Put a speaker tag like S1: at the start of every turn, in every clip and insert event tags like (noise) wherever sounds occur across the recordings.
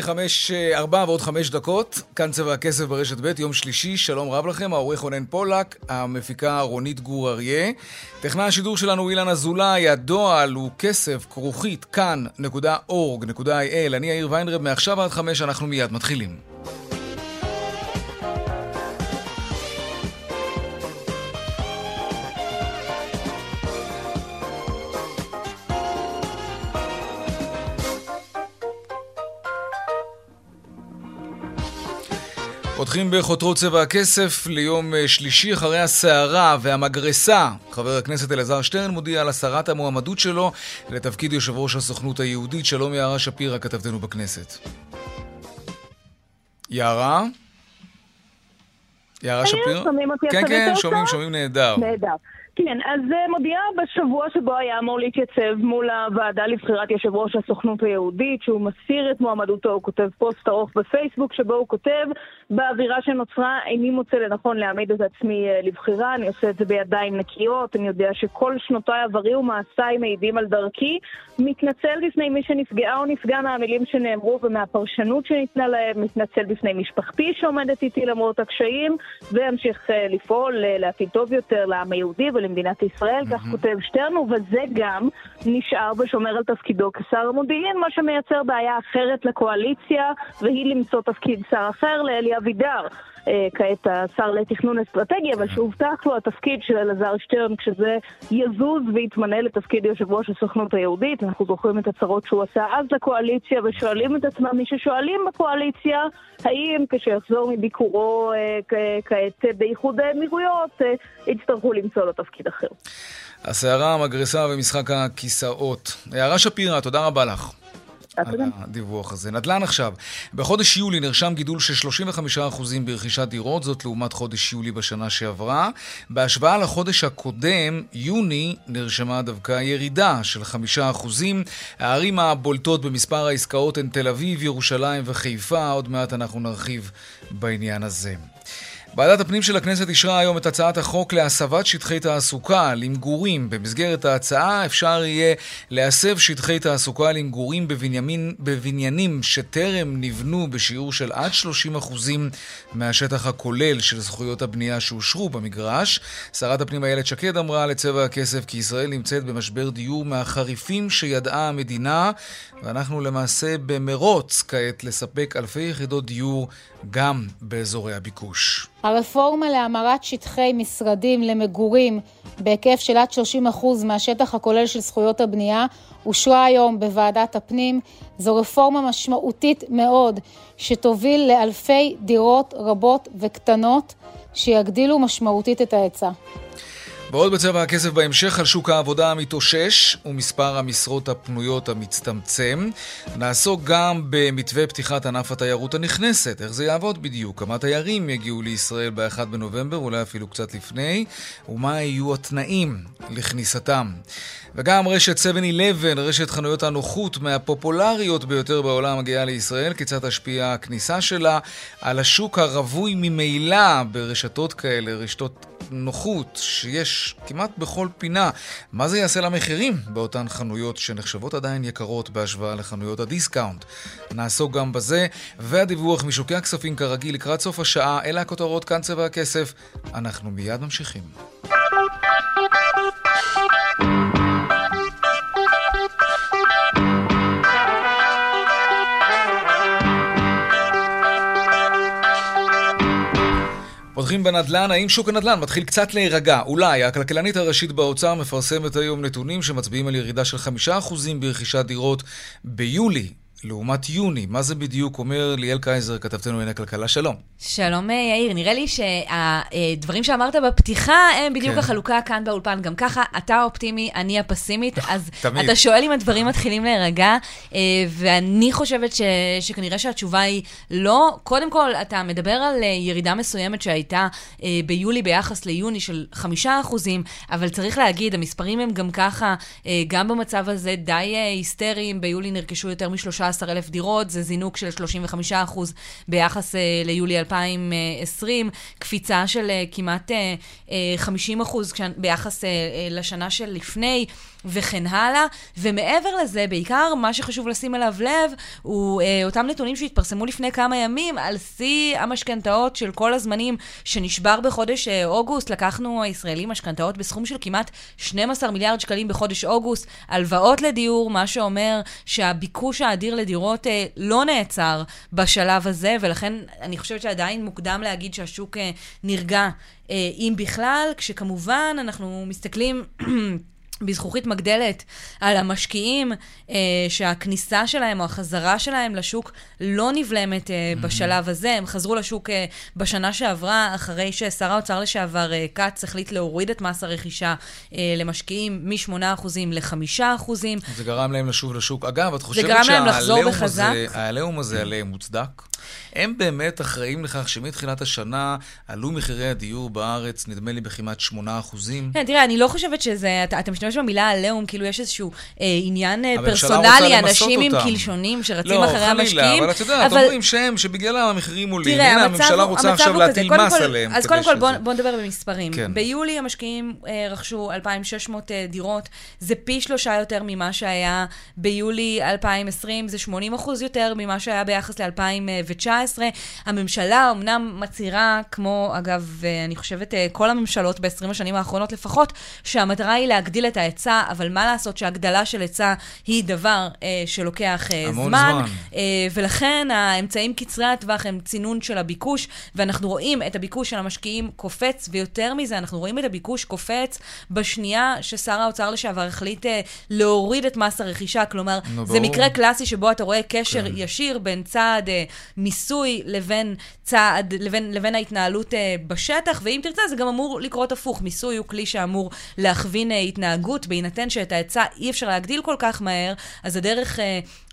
S1: אחרי חמש, אה, ארבע ועוד חמש דקות, כאן צבע הכסף ברשת ב', יום שלישי, שלום רב לכם, העורך רונן פולק, המפיקה רונית גור אריה. טכנן השידור שלנו אילן אזולאי, הדועל הוא כסף, כרוכית, כאן.org.il. אני יאיר ויינרב, מעכשיו עד חמש אנחנו מיד מתחילים. פותחים בחותרות צבע הכסף ליום אה, שלישי אחרי הסערה והמגרסה. חבר הכנסת אלעזר שטרן מודיע על הסרת המועמדות שלו לתפקיד יושב ראש הסוכנות היהודית. שלום יערה שפירא, כתבתנו בכנסת. יערה? יערה שפירא?
S2: שומעים אותי
S1: כן, כן, שומעים, שומעים נהדר.
S2: נהדר. כן, אז אה, מודיעה בשבוע שבו היה אמור להתייצב מול הוועדה לבחירת יושב ראש הסוכנות היהודית, שהוא מסיר את מועמדותו, הוא כותב פוסט ארוך בפייסבוק שבו הוא כותב, באווירה שנוצרה איני מוצא לנכון להעמיד את עצמי אה, לבחירה, אני עושה את זה בידיים נקיות, אני יודע שכל שנותיי עברי ומעשיי מעידים על דרכי, מתנצל בפני מי שנפגעה או נפגע מהמילים שנאמרו ומהפרשנות שניתנה להם, מתנצל בפני משפחתי שעומדת איתי למרות הקשיים, ואמשיך אה, לפעול לעתיד טוב יותר לעם היהודי למדינת ישראל, mm-hmm. כך כותב שטרן, ובזה גם נשאר ושומר על תפקידו כשר המודיעין, מה שמייצר בעיה אחרת לקואליציה, והיא למצוא תפקיד שר אחר לאלי אבידר. אה, כעת השר לתכנון אסטרטגי, אבל שהובטח לו התפקיד של אלעזר שטרן כשזה יזוז ויתמנה לתפקיד יושב ראש הסוכנות היהודית. אנחנו זוכרים את הצהרות שהוא עשה אז לקואליציה ושואלים את עצמם מי ששואלים בקואליציה האם כשיחזור מביקורו אה, כעת באיחוד האמירויות אה, יצטרכו למצוא לו תפקיד אחר.
S1: הסערה, המגרסה ומשחק הכיסאות. הערה שפירא, תודה רבה לך. על הדיווח הזה. נדל"ן עכשיו. בחודש יולי נרשם גידול של 35% ברכישת דירות, זאת לעומת חודש יולי בשנה שעברה. בהשוואה לחודש הקודם, יוני, נרשמה דווקא ירידה של 5%. הערים הבולטות במספר העסקאות הן תל אביב, ירושלים וחיפה. עוד מעט אנחנו נרחיב בעניין הזה. ועדת הפנים של הכנסת אישרה היום את הצעת החוק להסבת שטחי תעסוקה למגורים. במסגרת ההצעה אפשר יהיה להסב שטחי תעסוקה למגורים בבניינים, בבניינים שטרם נבנו בשיעור של עד 30% מהשטח הכולל של זכויות הבנייה שאושרו במגרש. שרת הפנים איילת שקד אמרה לצבע הכסף כי ישראל נמצאת במשבר דיור מהחריפים שידעה המדינה, ואנחנו למעשה במרוץ כעת לספק אלפי יחידות דיור גם באזורי הביקוש.
S3: הרפורמה להמרת שטחי משרדים למגורים בהיקף של עד 30% מהשטח הכולל של זכויות הבנייה אושרה היום בוועדת הפנים. זו רפורמה משמעותית מאוד שתוביל לאלפי דירות רבות וקטנות שיגדילו משמעותית את ההיצע.
S1: ועוד בצבע הכסף בהמשך על שוק העבודה המתאושש ומספר המשרות הפנויות המצטמצם. נעסוק גם במתווה פתיחת ענף התיירות הנכנסת, איך זה יעבוד בדיוק, כמה תיירים יגיעו לישראל ב-1 בנובמבר, אולי אפילו קצת לפני, ומה יהיו התנאים לכניסתם. וגם רשת 7-11, רשת חנויות הנוחות מהפופולריות ביותר בעולם, מגיעה לישראל. כיצד תשפיע הכניסה שלה על השוק הרווי ממילא ברשתות כאלה, רשתות נוחות שיש כמעט בכל פינה. מה זה יעשה למחירים באותן חנויות שנחשבות עדיין יקרות בהשוואה לחנויות הדיסקאונט? נעסוק גם בזה, והדיווח משוקי הכספים כרגיל לקראת סוף השעה. אלה הכותרות כאן צבע הכסף. אנחנו מיד ממשיכים. פותחים בנדל"ן, האם שוק הנדל"ן מתחיל קצת להירגע? אולי. הכלכלנית הראשית באוצר מפרסמת היום נתונים שמצביעים על ירידה של 5% ברכישת דירות ביולי לעומת יוני. מה זה בדיוק אומר ליאל קייזר, כתבתנו לענייני כלכלה? שלום.
S4: שלום אה, יאיר, נראה לי שהדברים שאמרת בפתיחה הם בדיוק כן. החלוקה כאן באולפן. גם ככה, אתה האופטימי, אני הפסימית, (laughs) אז תמיד. אתה שואל אם הדברים מתחילים להירגע, אה, ואני חושבת ש, שכנראה שהתשובה היא לא. קודם כל, אתה מדבר על אה, ירידה מסוימת שהייתה ביולי ביחס ליוני של חמישה אחוזים, אבל צריך להגיד, המספרים הם גם ככה, גם במצב הזה די היסטריים, ביולי נרכשו יותר משלושה 13,000 דירות, זה זינוק של 35% ביחס uh, ליולי 2020, קפיצה של uh, כמעט uh, uh, 50% ביחס uh, uh, לשנה שלפני. וכן הלאה. ומעבר לזה, בעיקר מה שחשוב לשים אליו לב, הוא אה, אותם נתונים שהתפרסמו לפני כמה ימים על שיא המשכנתאות של כל הזמנים שנשבר בחודש אה, אוגוסט. לקחנו הישראלים משכנתאות בסכום של כמעט 12 מיליארד שקלים בחודש אוגוסט, הלוואות לדיור, מה שאומר שהביקוש האדיר לדירות אה, לא נעצר בשלב הזה, ולכן אני חושבת שעדיין מוקדם להגיד שהשוק אה, נרגע, אה, אם בכלל, כשכמובן אנחנו מסתכלים... (clears throat) בזכוכית מגדלת על המשקיעים, אה, שהכניסה שלהם או החזרה שלהם לשוק לא נבלמת אה, mm-hmm. בשלב הזה. הם חזרו לשוק אה, בשנה שעברה, אחרי ששר האוצר לשעבר אה, כץ החליט להוריד את מס הרכישה אה, למשקיעים מ-8% ל-5%.
S1: זה גרם להם לשוב לשוק. אגב, את חושבת שהעליהום הזה, הזה עליהם מוצדק? הם באמת אחראים לכך שמתחילת השנה עלו מחירי הדיור בארץ, נדמה לי, בכמעט 8%.
S4: כן, תראה, אני לא חושבת שזה... אתה, אתה משתמש במילה עליהום, כאילו יש איזשהו אה, עניין אה, פרסונלי, אנשים עם קלשונים שרצים לא, אחרי המשקיעים.
S1: לא, חלילה, אבל את יודעת, אבל... אומרים שהם, שבגללם המחירים עולים. תראה, הנה, המצב, הממשלה רוצה עכשיו להטיל מס כל, עליהם.
S4: אז קודם כל, בוא, בוא נדבר במספרים. כן. ביולי המשקיעים אה, רכשו 2,600 אה, דירות, זה פי שלושה יותר ממה שהיה ביולי 2020, זה 80 אחוז יותר ממה שהיה ביחס ל-2019. הממשלה אמנם מצהירה, כמו אגב, אה, אני חושבת אה, כל הממשלות ב-20 השנים האחרונות לפחות, שהמטרה היא להגדיל את ההיצע, אבל מה לעשות שהגדלה של היצע היא דבר אה, שלוקח אה, זמן. זמן. אה, ולכן האמצעים קצרי הטווח הם צינון של הביקוש, ואנחנו רואים את הביקוש של המשקיעים קופץ, ויותר מזה, אנחנו רואים את הביקוש קופץ בשנייה ששר האוצר לשעבר החליט אה, להוריד את מס הרכישה. כלומר, זה מקרה קלאסי שבו אתה רואה קשר כן. ישיר בין צעד אה, מיסוי לבין צעד, לבין, לבין ההתנהלות uh, בשטח, ואם תרצה, זה גם אמור לקרות הפוך. מיסוי הוא כלי שאמור להכווין uh, התנהגות, בהינתן שאת ההיצע אי אפשר להגדיל כל כך מהר, אז הדרך...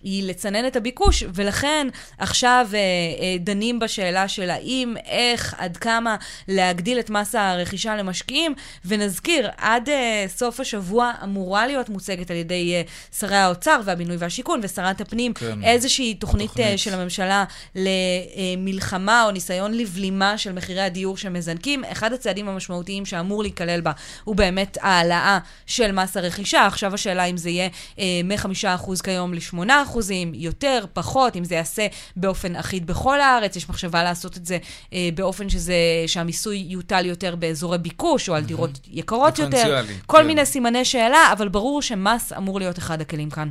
S4: היא לצנן את הביקוש, ולכן עכשיו אה, אה, דנים בשאלה של האם, איך, עד כמה להגדיל את מס הרכישה למשקיעים, ונזכיר, עד אה, סוף השבוע אמורה להיות מוצגת על ידי אה, שרי האוצר והבינוי והשיכון ושרת הפנים כן. איזושהי תוכנית, תוכנית. אה, של הממשלה למלחמה או ניסיון לבלימה של מחירי הדיור שמזנקים. אחד הצעדים המשמעותיים שאמור להיכלל בה הוא באמת העלאה של מס הרכישה. עכשיו השאלה אם זה יהיה אה, מ-5% כיום ל-8%. אחוזים, יותר, פחות, אם זה ייעשה באופן אחיד בכל הארץ, יש מחשבה לעשות את זה אה, באופן שזה, שהמיסוי יוטל יותר באזורי ביקוש, או על דירות יקרות יותר. כל כן. מיני סימני שאלה, אבל ברור שמס אמור להיות אחד הכלים כאן.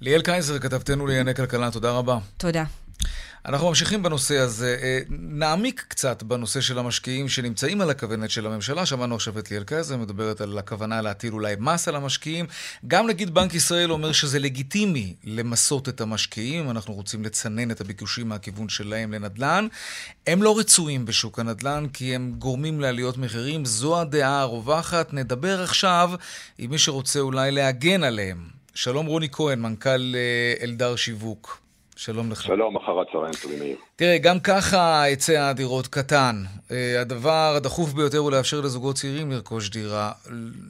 S1: ליאל קייזר, כתבתנו לענייני כלכלה, תודה רבה.
S4: תודה.
S1: אנחנו ממשיכים בנושא הזה. אה, נעמיק קצת בנושא של המשקיעים שנמצאים על הכוונת של הממשלה. שמענו עכשיו את ליאל קייזר, מדברת על הכוונה להטיל אולי מס על המשקיעים. גם נגיד בנק ישראל אומר שזה לגיטימי למסות את המשקיעים. אנחנו רוצים לצנן את הביקושים מהכיוון שלהם לנדל"ן. הם לא רצויים בשוק הנדל"ן כי הם גורמים לעליות מחירים. זו הדעה הרווחת. נדבר עכשיו עם מי שרוצה אולי להגן עליהם. שלום רוני כהן, מנכ"ל אה, אלדר שיווק. שלום לך.
S5: שלום, אחר הצהריים טובים מאיר.
S1: תראה, גם ככה היצע הדירות קטן. אה, הדבר הדחוף ביותר הוא לאפשר לזוגות צעירים לרכוש דירה.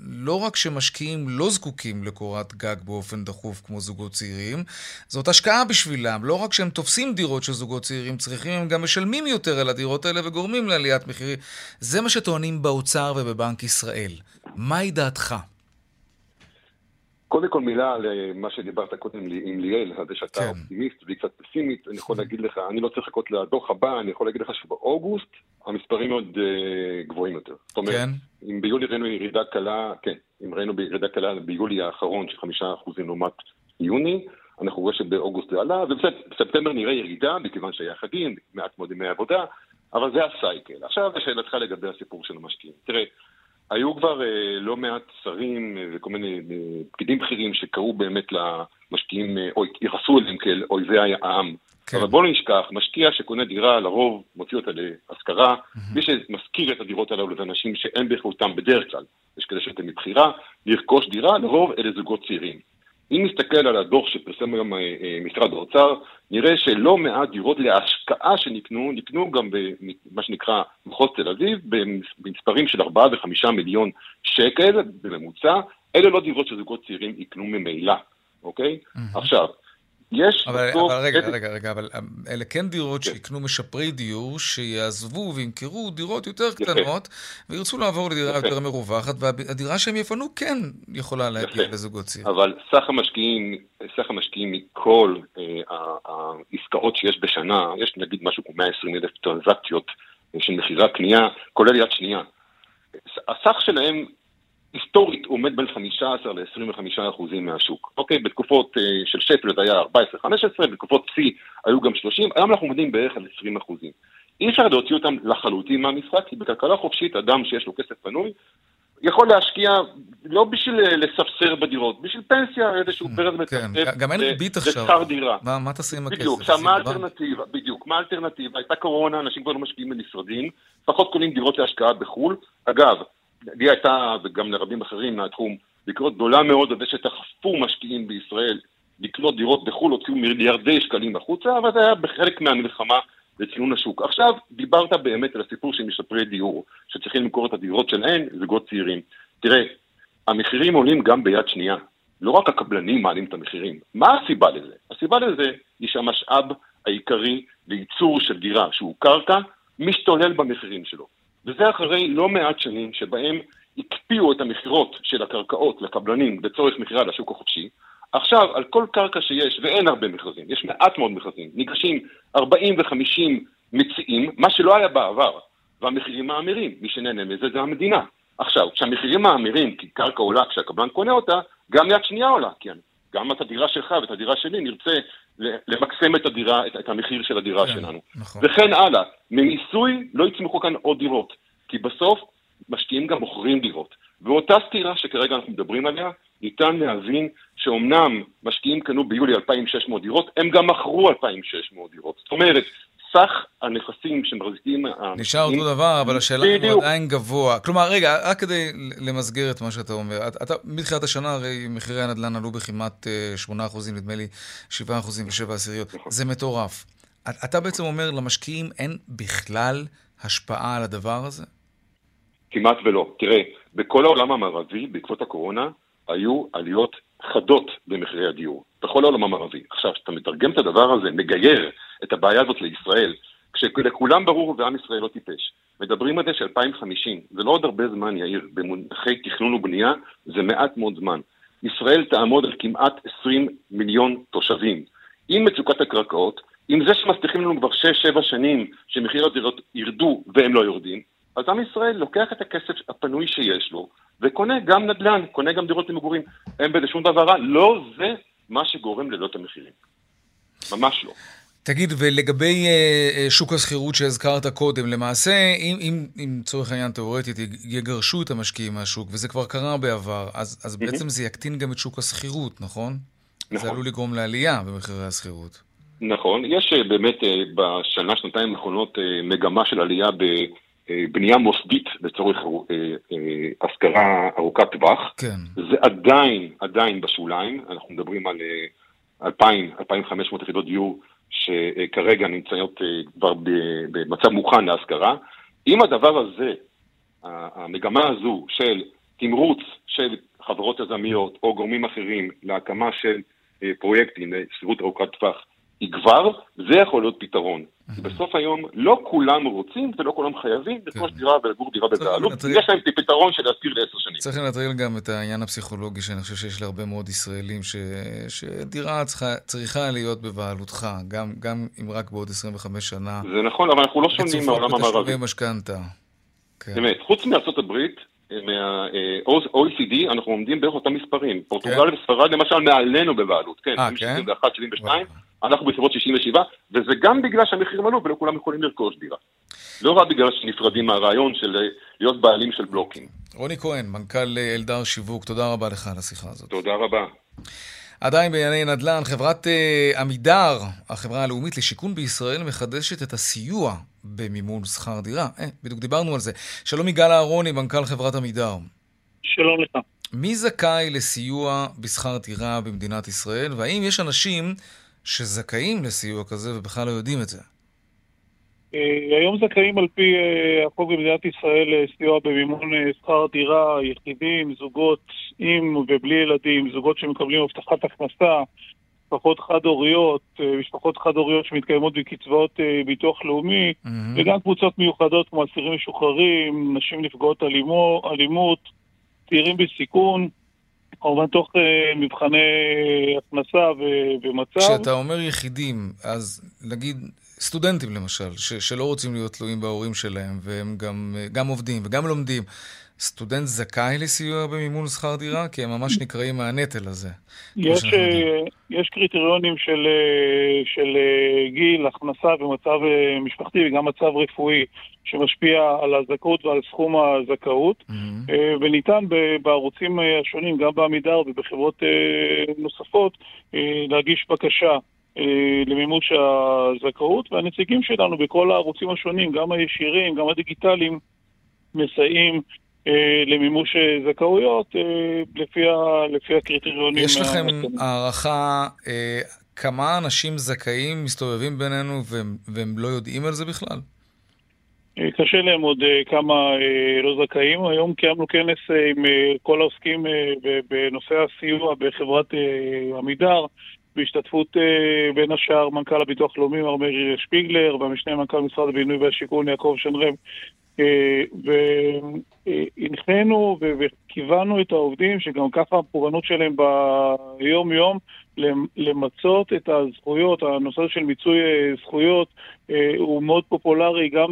S1: לא רק שמשקיעים לא זקוקים לקורת גג באופן דחוף כמו זוגות צעירים, זאת השקעה בשבילם. לא רק שהם תופסים דירות של זוגות צעירים צריכים, הם גם משלמים יותר על הדירות האלה וגורמים לעליית מחירים. זה מה שטוענים באוצר ובבנק ישראל. מהי דעתך?
S5: קודם כל מילה על אה, מה שדיברת קודם עם ליאל, על זה שאתה כן. אופטימיסט והיא קצת פסימית, אני יכול להגיד לך, אני לא צריך לחכות לדוח הבא, אני יכול להגיד לך שבאוגוסט המספרים מאוד uh, גבוהים יותר. זאת אומרת, כן. אם ביולי ראינו ירידה קלה, כן, אם ראינו ירידה קלה ביולי האחרון של חמישה אחוזים לעומת יוני, אנחנו רואים שבאוגוסט זה עלה, ובספטמבר נראה ירידה, מכיוון שהיה חגים, מעט מאוד ימי עבודה, אבל זה הסייקל. עכשיו לשאלתך לגבי הסיפור של המשקיעים. תראה, היו כבר uh, לא מעט שרים uh, וכל מיני uh, פקידים בכירים שקראו באמת משקיעים, או יחסו אליהם כאל אויבי העם. כן. אבל בואו לא נשכח, משקיע שקונה דירה, לרוב מוציא אותה להשכרה, mm-hmm. מי שמשכיר את הדירות הללו זה אנשים שאין ביכולתם בדרך כלל, יש כאלה שאתם מבחירה, לרכוש דירה, לרוב אלה זוגות צעירים. אם נסתכל על הדוח שפרסם היום אה, אה, משרד האוצר, נראה שלא מעט דירות להשקעה שנקנו, נקנו גם במה שנקרא מחוז תל אביב, במספרים של 4 ו-5 מיליון שקל בממוצע, אלה לא דירות שזוגות צעירים יקנו ממילא, אוקיי? Mm-hmm. עכשיו, יש
S1: אבל, בסוף... אבל רגע, רגע, רגע, אבל אלה כן דירות כן. שיקנו משפרי דיור, שיעזבו וימכרו דירות יותר קטנות, וירצו לעבור לדירה יפה. יותר מרווחת, והדירה שהם יפנו כן יכולה להגיע לזוגות צעירים.
S5: אבל סך המשקיעים, סך המשקיעים מכל אה, העסקאות שיש בשנה, יש נגיד משהו כמו 120 אלף טרנזקציות של מכירה קנייה, כולל יד שנייה. הסך שלהם היסטורית הוא עומד בין 15 ל-25 אחוזים מהשוק. אוקיי, בתקופות uh, של שפל זה היה 14-15, בתקופות שיא היו גם 30, היום אנחנו עומדים בערך על 20 אחוזים. אי אפשר להוציא אותם לחלוטין מהמשחק, כי בכלכלה חופשית אדם שיש לו כסף פנוי, יכול להשקיע לא בשביל אה, לספסר בדירות, בשביל פנסיה, איזשהו
S1: mm, פרק
S5: כן,
S1: גם אין ריבית עכשיו.
S5: לשכר דירה.
S1: מה תעשה עם הכסף?
S5: בדיוק, עכשיו מה האלטרנטיבה? בדיוק, מה האלטרנטיבה? הייתה קורונה, אנשים כבר לא משקיעים במשרדים, לפחות קונים דירות להשקעה בחו"ל. אגב, לי הייתה, וגם לרבים אחרים מהתחום, ביקורת גדולה מאוד על זה שדחפו משקיעים בישראל לקנות דירות בחו"ל, הוציאו מיליארדי שקלים החוצה, אבל זה היה בחלק מהמלחמה לצינון השוק. עכשיו, דיברת באמת על הסיפור של משפרי דיור, שצריכים למכור את הדירות שלהם, זוגות צעירים. תראה, המחירים עולים גם ביד שנייה. לא רק הקבלנים מעלים את המחירים. מה הסיבה לזה? הסיבה לזה היא שהמשאב העיקרי לייצור של דירה, שהוא קרקע, משתולל במחירים שלו. וזה אחרי לא מעט שנים שבהם הקפיאו את המכירות של הקרקעות לקבלנים לצורך מכירה לשוק החופשי. עכשיו, על כל קרקע שיש, ואין הרבה מכרזים, יש מעט מאוד מכרזים, ניגשים 40 ו-50 מציעים, מה שלא היה בעבר, והמחירים מאמירים, מי שנהנה מזה זה המדינה. עכשיו, כשהמחירים מאמירים, כי קרקע עולה כשהקבלן קונה אותה, גם יד שנייה עולה, כן. גם את הדירה שלך ואת הדירה שלי נרצה למקסם את הדירה, את, את המחיר של הדירה כן, שלנו. נכון. וכן הלאה. ממיסוי לא יצמחו כאן עוד דירות, כי בסוף משקיעים גם מוכרים דירות. ואותה סתירה שכרגע אנחנו מדברים עליה, ניתן להבין שאומנם משקיעים קנו ביולי 2,600 דירות, הם גם מכרו 2,600 דירות. זאת אומרת, סך הנכסים שמחזיקים...
S1: נשאר אותו דבר, אבל השאלה היא הוא עדיין גבוה. כלומר, רגע, רק כדי למסגר את מה שאתה אומר, אתה, מתחילת השנה הרי מחירי הנדל"ן עלו בכמעט 8%, אה, נדמה לי 7% ו-7 עשיריות. נכון. זה מטורף. אתה בעצם אומר, למשקיעים אין בכלל השפעה על הדבר הזה?
S5: כמעט ולא. תראה, בכל העולם המערבי, בעקבות הקורונה, היו עליות חדות במחירי הדיור. בכל העולם המערבי. עכשיו, כשאתה מתרגם את הדבר הזה, מגייר את הבעיה הזאת לישראל, כשלכולם ברור ועם ישראל לא טיפש. מדברים על זה ש-2050, זה לא עוד הרבה זמן, יאיר, במונחי תכנון ובנייה, זה מעט מאוד זמן. ישראל תעמוד על כמעט 20 מיליון תושבים. עם מצוקת הקרקעות, עם זה שמבטיחים לנו כבר 6-7 שנים שמחיר הדירות ירדו והם לא יורדים, אז עם ישראל לוקח את הכסף הפנוי שיש לו וקונה גם נדל"ן, קונה גם דירות למגורים. אין בזה שום דבר רע, לא זה מה שגורם ללא המחירים. ממש לא.
S1: תגיד, ולגבי uh, שוק השכירות שהזכרת קודם, למעשה, אם, אם, אם צורך העניין תאורטית יגרשו את המשקיעים מהשוק, וזה כבר קרה בעבר, אז, אז mm-hmm. בעצם זה יקטין גם את שוק השכירות, נכון? נכון. זה עלול לגרום לעלייה במחירי השכירות.
S5: נכון, יש uh, באמת בשנה, שנתיים האחרונות מגמה של עלייה בבנייה מוסדית לצורך השכרה ארוכת טווח.
S1: כן.
S5: זה עדיין, עדיין בשוליים, אנחנו מדברים על 2,000, 2,500 יחידות דיור. שכרגע נמצאות אה, כבר במצב מוכן להשכרה. אם הדבר הזה, המגמה הזו של תמרוץ של חברות יזמיות או גורמים אחרים להקמה של אה, פרויקטים לשכירות ארוכת טווח יגבר, זה יכול להיות פתרון. בסוף היום לא כולם רוצים ולא כולם חייבים לרכוש כן. דירה ולגור דירה בבעלות, יש להם פתרון של להסתיר לעשר שנים.
S1: צריך לנטרל גם את העניין הפסיכולוגי שאני חושב שיש להרבה מאוד ישראלים, שדירה צריכה להיות בבעלותך, גם אם רק בעוד 25 שנה.
S5: זה נכון, אבל אנחנו לא שונים מהעולם המערבי. בתשלומי
S1: משכנתה.
S5: כן. באמת, חוץ מארצות הברית, מה-OECD אנחנו עומדים בערך אותם מספרים. כן. פורטוגל וספרד למשל מעלינו בבעלות, כן, 71, אה, 72. אנחנו בסביבות 67, וזה גם בגלל שהמחירים עלו ולא כולם יכולים לרכוש דירה. לא רק בגלל שנפרדים מהרעיון של אה, להיות בעלים של בלוקים.
S1: רוני כהן, מנכ"ל אה, אלדר שיווק, תודה רבה לך על השיחה הזאת.
S5: תודה רבה.
S1: עדיין בענייני נדל"ן, חברת uh, עמידר, החברה הלאומית לשיכון בישראל, מחדשת את הסיוע במימון שכר דירה. אה, בדיוק דיברנו על זה. שלום יגאל אהרוני, מנכ"ל חברת עמידר.
S6: שלום לך.
S1: מי זכאי לסיוע בשכר דירה במדינת ישראל, והאם יש אנשים שזכאים לסיוע כזה ובכלל לא יודעים את זה?
S6: אה, היום זכאים על פי אה, החוק במדינת ישראל לסיוע במימון שכר דירה, יחידים, זוגות עם ובלי ילדים, זוגות שמקבלים הבטחת הכנסה, משפחות חד-הוריות, אה, משפחות חד-הוריות שמתקיימות בקצבאות אה, ביטוח לאומי, mm-hmm. וגם קבוצות מיוחדות כמו אסירים משוחררים, נשים נפגעות אלימו, אלימות, צעירים בסיכון, כמובן תוך אה, מבחני הכנסה ומצב.
S1: כשאתה אומר יחידים, אז נגיד סטודנטים למשל, ש- שלא רוצים להיות תלויים בהורים שלהם, והם גם, גם עובדים וגם לומדים, סטודנט זכאי לסיוע במימון שכר דירה? כי הם ממש נקראים מהנטל הזה.
S6: יש, אה, יש קריטריונים של, אה, של אה, גיל, הכנסה ומצב משפחתי וגם מצב רפואי שמשפיע על הזכאות ועל סכום הזכאות, mm-hmm. וניתן בערוצים השונים, גם בעמידר ובחברות נוספות, להגיש בקשה למימוש הזכאות, והנציגים שלנו בכל הערוצים השונים, גם הישירים, גם הדיגיטליים, מסייעים למימוש אה, זכאויות אה, לפי, ה, לפי הקריטריונים.
S1: יש לכם הערכה כמה אנשים זכאים מסתובבים בינינו והם, והם לא יודעים על זה בכלל?
S6: קשה להם עוד כמה לא זכאים. היום קיימנו כנס עם כל העוסקים בנושא הסיוע בחברת עמידר, בהשתתפות בין השאר מנכ"ל הביטוח הלאומי מר מאיר שפיגלר והמשנה מנכ"ל משרד הבינוי והשיכון יעקב שנרב והנחינו וכיוונו את העובדים, שגם ככה הפורענות שלהם ביום-יום, למצות את הזכויות, הנושא של מיצוי אה, זכויות אה, הוא מאוד פופולרי גם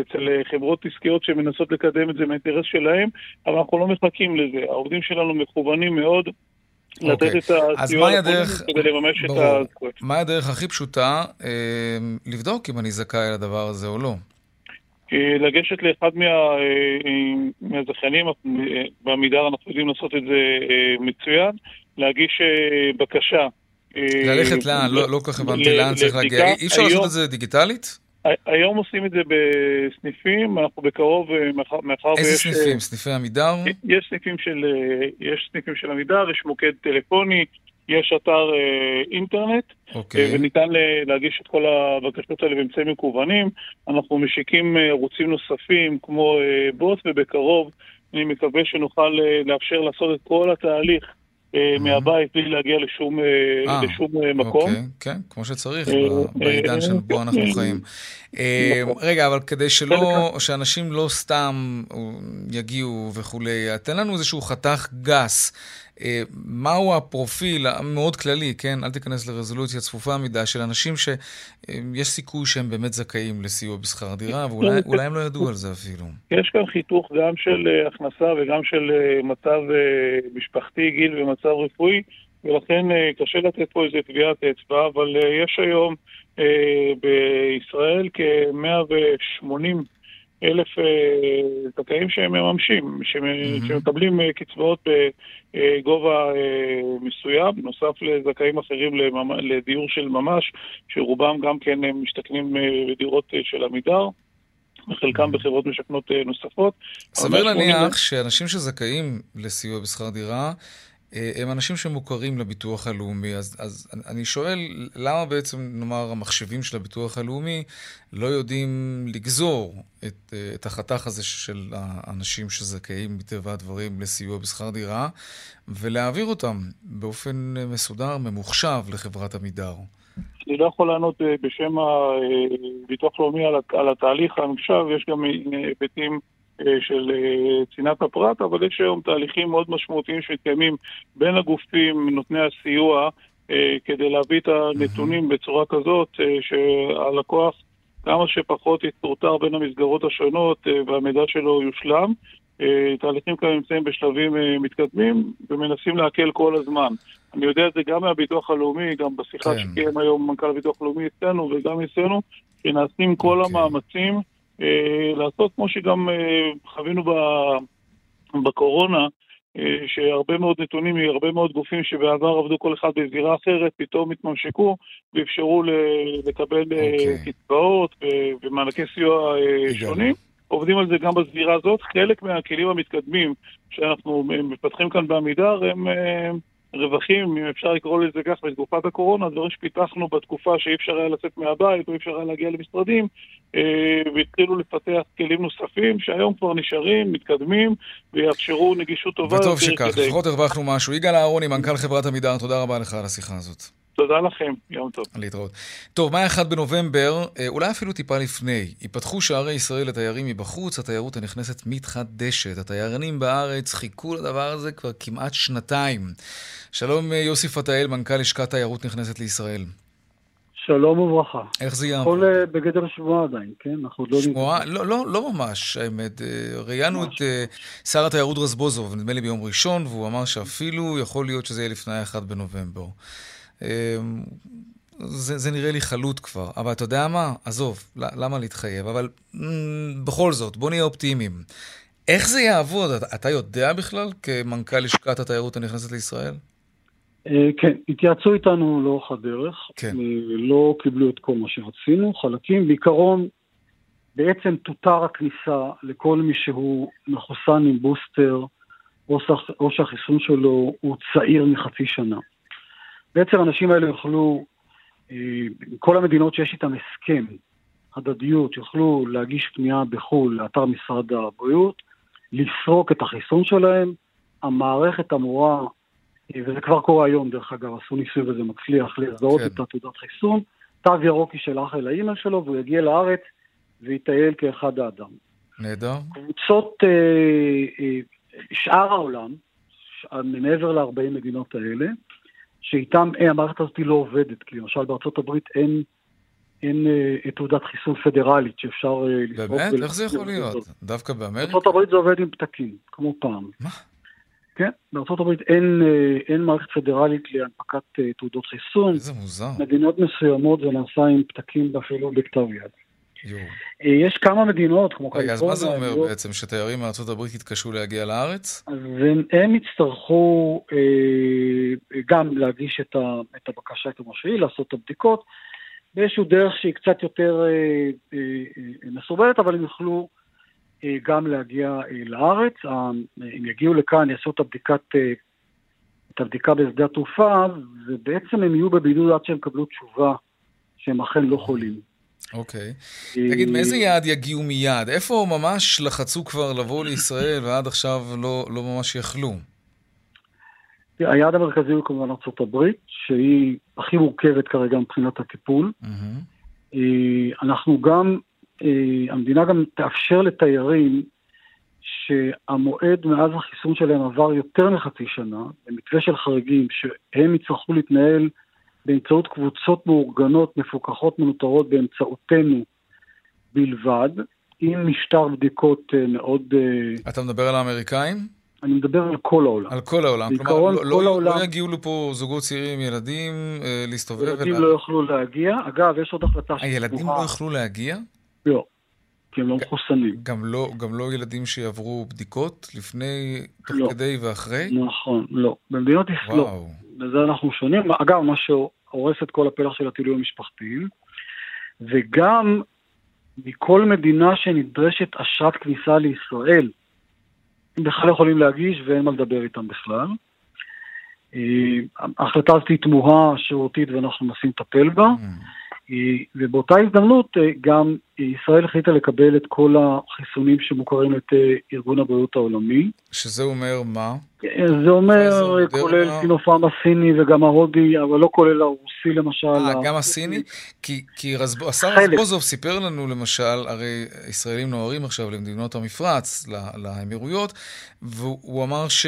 S6: אצל חברות עסקיות שמנסות לקדם את זה מהאינטרס שלהם, אבל אנחנו לא מחכים לזה. העובדים שלנו מכוונים מאוד לתת okay. אוקיי. את הסיוע כדי לממש ברור. את הזכויות.
S1: מה הדרך הכי פשוטה אה, לבדוק אם אני זכאי לדבר הזה או לא?
S6: לגשת לאחד מה, אה, מהזכיינים, בעמידר אנחנו יודעים לעשות את זה אה, מצוין, להגיש אה, בקשה.
S1: ללכת לאן? לא, לא כל כך הבנתי לאן צריך להגיע. אי אפשר לעשות את זה דיגיטלית?
S6: היום עושים את זה בסניפים, אנחנו בקרוב, מאחר
S1: ויש... איזה סניפים? סניפי עמידר?
S6: יש סניפים של עמידר, יש מוקד טלפוני, יש אתר אה, אינטרנט, okay. אוקיי. אה, וניתן להגיש את כל הבקשות האלה באמצעים מקוונים. אנחנו משיקים אה, ערוצים נוספים כמו אה, בוט, ובקרוב אני מקווה שנוכל אה, לאפשר לעשות את כל התהליך mm-hmm. מהבית בלי להגיע לשום, 아, אה, לשום מקום.
S1: אוקיי, כן, כמו שצריך, בעידן שבו אנחנו חיים. נכון. רגע, אבל כדי שלא, שאנשים לא סתם יגיעו וכולי, תן לנו איזשהו חתך גס. אה, מהו הפרופיל המאוד כללי, כן? אל תיכנס לרזולוציה צפופה מדי, של אנשים שיש סיכוי שהם באמת זכאים לסיוע בשכר דירה, ואולי הם לא ידעו על זה אפילו.
S6: יש כאן חיתוך גם של אה, הכנסה וגם של אה, מצב משפחתי, גיל ומצב רפואי, ולכן קשה לתת פה איזה טביעת אצבע, אבל יש היום בישראל כ-180 אלף אה, זכאים שהם מממשים, שמקבלים אה, קצבאות בגובה אה, מסוים, נוסף לזכאים אחרים לדיור של ממש, שרובם גם כן משתכנים בדירות של עמידר. וחלקם בחברות משכנות נוספות.
S1: סביר להניח שאנשים שזכאים לסיוע בשכר דירה, הם אנשים שמוכרים לביטוח הלאומי. אז, אז אני שואל, למה בעצם, נאמר, המחשבים של הביטוח הלאומי לא יודעים לגזור את, אה, את החתך הזה של האנשים שזכאים מטבע הדברים לסיוע בשכר דירה, ולהעביר אותם באופן מסודר, ממוחשב, לחברת עמידר?
S6: אני לא יכול לענות אה, בשם הביטוח הלאומי על התהליך הממוחשב, יש גם היבטים... אה, של אה, צנעת הפרט, אבל יש היום תהליכים מאוד משמעותיים שמתקיימים בין הגופים, נותני הסיוע, אה, כדי להביא את הנתונים בצורה כזאת שהלקוח כמה שפחות יטורטר בין המסגרות השונות והמידע שלו יושלם. תהליכים כאלה נמצאים בשלבים מתקדמים ומנסים להקל כל הזמן. אני יודע את זה גם מהביטוח הלאומי, גם בשיחה כן. שקיים היום מנכ"ל הביטוח הלאומי אצלנו וגם אצלנו, שנעשים כל okay. אוקיי. המאמצים לעשות כמו שגם אה, חווינו בקורונה, שהרבה מאוד נתונים מהרבה מאוד גופים שבעבר עבדו כל אחד בזירה אחרת, פתאום התממשקו ואפשרו לקבל okay. אוקיי. קצבאות ומענקי סיוע שונים. עובדים על זה גם בזירה הזאת. חלק מהכלים המתקדמים שאנחנו מפתחים כאן בעמידר הם רווחים, אם אפשר לקרוא לזה כך, בתקופת הקורונה, דברים שפיתחנו בתקופה שאי אפשר היה לצאת מהבית או אי אפשר היה להגיע למשרדים, אה, והתחילו לפתח כלים נוספים שהיום כבר נשארים, מתקדמים, ויאפשרו נגישות טובה.
S1: וטוב שכך, לפחות הרווחנו משהו. יגאל אהרוני, מנכ"ל חברת עמידר, תודה רבה לך על השיחה הזאת.
S6: תודה לכם, יום טוב.
S1: להתראות. טוב, מה 1 בנובמבר, אה, אולי אפילו טיפה לפני, ייפתחו שערי ישראל לתיירים מבחוץ, התיירות הנכנסת מתחדשת. התיירנים בארץ חיכו לדבר הזה כבר כמעט שנתיים. שלום אה, יוסי פתאל, מנכ"ל לשכת תיירות נכנסת לישראל.
S7: שלום וברכה.
S1: איך זה יעבור?
S7: הכל אה, בגדר שמועה עדיין, כן? אנחנו
S1: לא... שמועה? לא, לא, לא ממש, האמת. ראיינו את שר התיירות רזבוזוב, נדמה לי ביום ראשון, והוא אמר שאפילו יכול להיות שזה יהיה לפני ה-1 בנובמבר. אמ, זה, זה נראה לי חלוט כבר, אבל אתה יודע מה? עזוב, למה להתחייב? אבל אמ, בכל זאת, בוא נהיה אופטימיים. איך זה יעבוד? אתה, אתה יודע בכלל, כמנכ"ל לשכת התיירות הנכנסת לישראל?
S7: אה, כן, התייעצו איתנו לאורך הדרך. כן. אה, לא קיבלו את כל מה שרצינו, חלקים. בעיקרון, בעצם תותר הכניסה לכל מי שהוא מחוסן עם בוסטר, או שהחיסון שלו הוא צעיר מחצי שנה. בעצם האנשים האלה יוכלו, אה, כל המדינות שיש איתן הסכם, הדדיות, יוכלו להגיש פנייה בחו"ל לאתר משרד הבריאות, לסרוק את החיסון שלהם, המערכת אמורה, אה, וזה כבר קורה היום דרך אגב, עשו ניסוי וזה מצליח, לזהות כן. את התעודת חיסון, תו ירוק יישלח אל האימייל שלו והוא יגיע לארץ ויטייל כאחד האדם.
S1: נהדר.
S7: קבוצות, אה, אה, שאר העולם, מעבר ל-40 מדינות האלה, שאיתם אה, המערכת הזאת לא עובדת, כי למשל בארצות הברית אין, אין אה, תעודת חיסון פדרלית שאפשר
S1: אה, לסרוק. באמת? איך זה יכול להיות? דווקא באמריקה?
S7: בארצות הברית זה עובד עם פתקים, כמו פעם.
S1: מה?
S7: כן, בארצות הברית אין, אין מערכת פדרלית להנפקת תעודות חיסון.
S1: איזה מוזר.
S7: מדינות מסוימות זה נעשה עם פתקים ואפילו בכתב יד. אה, יש כמה מדינות, כמו
S1: קליפורניה... רגע, אז מה זה אומר לא... בעצם, שתיירים מארצות הברית יתקשו להגיע לארץ?
S7: אז הם, הם יצטרכו אה, גם להגיש את, ה, את הבקשה, כמו שהיא, לעשות את הבדיקות, באיזושהי דרך שהיא קצת יותר אה, אה, אה, מסורבלת, אבל הם יוכלו אה, גם להגיע אה, לארץ. אה, הם יגיעו לכאן, יעשו את הבדיקת... אה, את הבדיקה בשדה התעופה, ובעצם הם יהיו בבידוד עד שהם יקבלו תשובה שהם אכן לא חולים.
S1: אוקיי. Okay. תגיד, מאיזה יעד יגיעו מיד? איפה ממש לחצו כבר לבוא לישראל ועד עכשיו לא, לא ממש יכלו?
S7: היעד המרכזי הוא כמובן ארה"ב, שהיא הכי מורכבת כרגע מבחינת הטיפול. Mm-hmm. אנחנו גם, אה, המדינה גם תאפשר לתיירים שהמועד מאז החיסון שלהם עבר יותר מחצי שנה, במתווה של חריגים, שהם יצטרכו להתנהל באמצעות קבוצות מאורגנות, מפוקחות, מנוטרות באמצעותנו בלבד, עם משטר בדיקות אה, מאוד...
S1: אה, אתה מדבר על האמריקאים?
S7: אני מדבר על כל העולם.
S1: על כל העולם. בעיקרון, כלומר, לא, כל לא, העולם... לא יגיעו לפה זוגות צעירים, ילדים, אה, להסתובב?
S7: ילדים ולה... לא יוכלו להגיע. אגב, יש עוד החלטה
S1: שפתוחה. הילדים לא יוכלו להגיע?
S7: לא, כי הם לא מחוסנים.
S1: גם לא, גם לא ילדים שיעברו בדיקות לפני, תוך לא. כדי ואחרי?
S7: נכון, לא. במדינות ישראל לא. בזה אנחנו שונים. אגב, מה שהורס את כל הפלח של הטיולים המשפחתיים, וגם מכל מדינה שנדרשת אשרת כניסה לישראל, הם בכלל יכולים להגיש ואין מה לדבר איתם בכלל. אה, ההחלטה הזאת היא תמוהה, שירותית, ואנחנו מנסים לטפל בה. Mm. אה, ובאותה הזדמנות אה, גם ישראל החליטה לקבל את כל החיסונים שמוכרים את אה, ארגון הבריאות העולמי.
S1: שזה אומר מה?
S7: זה אומר, כולל סינופרם הסיני וגם ההודי, אבל לא כולל הרוסי למשל. אה,
S1: גם הסיני? כי, כי רזב... השר רזבוזוב סיפר לנו למשל, הרי ישראלים נוהרים עכשיו למדינות המפרץ, לאמירויות, והוא אמר ש...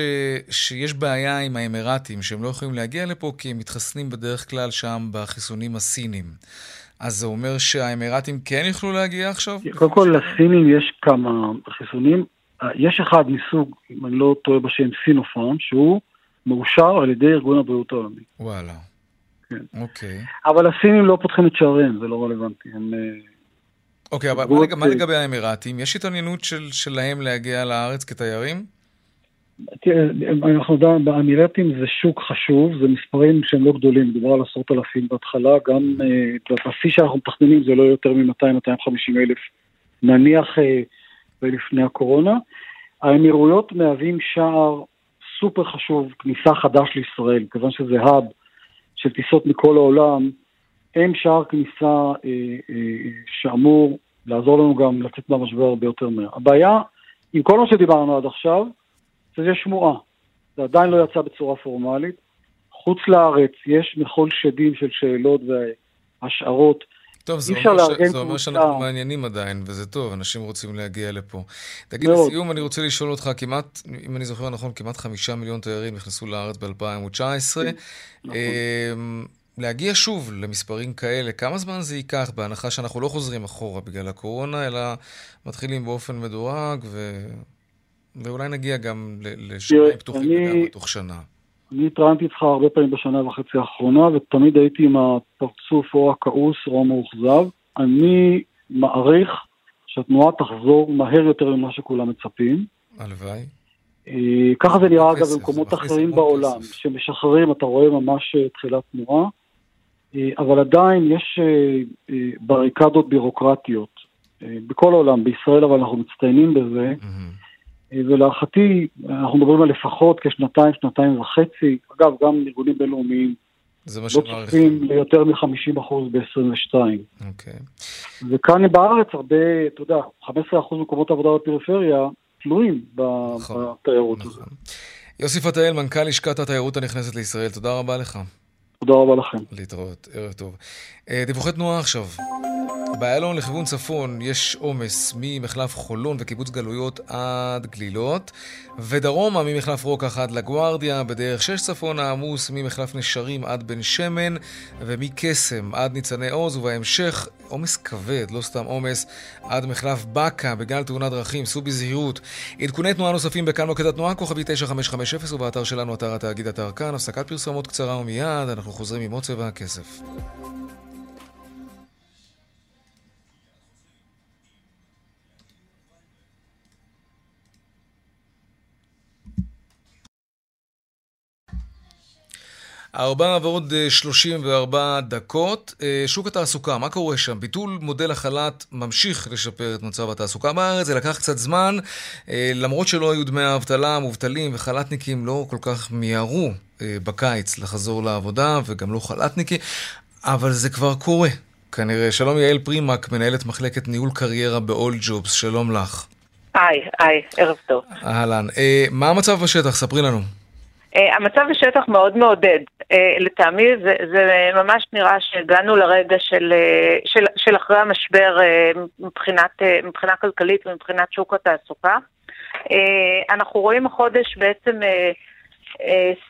S1: שיש בעיה עם האמירתים, שהם לא יכולים להגיע לפה כי הם מתחסנים בדרך כלל שם בחיסונים הסינים. אז זה אומר שהאמירתים כן יוכלו להגיע עכשיו?
S7: קודם כל, לסינים יש כמה חיסונים. יש אחד מסוג, אם אני לא טועה בשם סינופרם, שהוא מאושר על ידי ארגון הבריאות העולמי.
S1: וואלה.
S7: כן.
S1: אוקיי.
S7: אבל הסינים לא פותחים את שעריהם, זה לא רלוונטי. הם... אה,
S1: אוקיי, אבל מה לגבי האמירתים? יש התעניינות של, שלהם להגיע לארץ כתיירים?
S7: אנחנו יודעים, באמירטים זה שוק חשוב, זה מספרים שהם לא גדולים, מדובר על עשרות אלפים בהתחלה, גם בשיא שאנחנו מתכננים זה לא יותר מ-200-250 אלף, נניח לפני הקורונה. האמירויות מהווים שער סופר חשוב, כניסה חדש לישראל, כיוון שזה האב של טיסות מכל העולם, הם שער כניסה אה, אה, שאמור לעזור לנו גם לצאת מהמשבר הרבה יותר מהר. הבעיה, עם כל מה שדיברנו עד עכשיו, זה שמועה. זה עדיין לא יצא בצורה פורמלית. חוץ לארץ יש מחול שדים של שאלות והשערות.
S1: טוב, זה אומר, ש... זה אומר שאנחנו מעניינים עדיין, וזה טוב, אנשים רוצים להגיע לפה. תגיד, מאוד. לסיום, אני רוצה לשאול אותך, כמעט, אם אני זוכר נכון, כמעט חמישה מיליון תיירים נכנסו לארץ ב-2019. נכון. אמ, להגיע שוב למספרים כאלה, כמה זמן זה ייקח, בהנחה שאנחנו לא חוזרים אחורה בגלל הקורונה, אלא מתחילים באופן מדורג, ו... ואולי נגיע גם לשמיים פתוחים לגמרי תוך שנה.
S7: אני התראיינתי איתך הרבה פעמים בשנה וחצי האחרונה, ותמיד הייתי עם הפרצוף או הכעוס או המאוכזב. אני מעריך שהתנועה תחזור מהר יותר ממה שכולם מצפים.
S1: הלוואי.
S7: אה, ככה זה נראה אגב במקומות אחרים בעולם, שמשחררים, אתה רואה ממש אה, תחילת תנועה, אה, אבל עדיין יש בריקדות בירוקרטיות בכל העולם, בישראל אבל אנחנו מצטיינים בזה, ולהערכתי אנחנו מדברים על לפחות כשנתיים, שנתיים וחצי, אגב גם ארגונים בינלאומיים
S1: זה מה
S7: לא צופים ליותר מ-50% ב-22. אוקיי. וכאן בארץ הרבה, אתה יודע, 15% מקומות עבודה בפריפריה, תלויים נכון, בתיירות נכון. הזאת.
S1: יוסי פתאל, מנכ"ל לשכת התיירות הנכנסת לישראל, תודה רבה לך.
S7: תודה רבה לכם.
S1: להתראות, ערב טוב. אה, דיווחי תנועה עכשיו. באיילון לכיוון צפון יש עומס ממחלף חולון וקיבוץ גלויות עד גלילות, ודרומה ממחלף רוקח עד לגוארדיה, בדרך שש צפון העמוס ממחלף נשרים עד בן שמן, ומקסם עד ניצני עוז, ובהמשך עומס כבד, לא סתם עומס, עד מחלף בקה בגלל תאונת דרכים, סעו בזהירות. עדכוני תנועה נוספים בכאן מוקד התנועה, כוכבי 9550 ובאתר שלנו, אתר התאגיד אתר כאן, הפסקת פרסומות קצרה ומיד, אנחנו חוזרים עם עוד צבע הכסף. ארבע ועוד 34 אה, דקות. אה, שוק התעסוקה, מה קורה שם? ביטול מודל החל"ת ממשיך לשפר את מצב התעסוקה בארץ, זה לקח קצת זמן, אה, למרות שלא היו דמי האבטלה, מובטלים וחל"תניקים לא כל כך מיהרו בקיץ לחזור לעבודה, וגם לא חל"תניקים, אבל זה כבר קורה, כנראה. שלום יעל פרימק, מנהלת מחלקת ניהול קריירה ב-all jobs, שלום לך.
S8: היי, היי, ערב טוב.
S1: אהלן. מה המצב בשטח? ספרי לנו.
S8: Uh, המצב בשטח מאוד מעודד. Uh, לטעמי זה, זה ממש נראה שהגענו לרגע של, uh, של, של אחרי המשבר uh, מבחינת, uh, מבחינה כלכלית ומבחינת שוק התעסוקה. Uh, אנחנו רואים החודש בעצם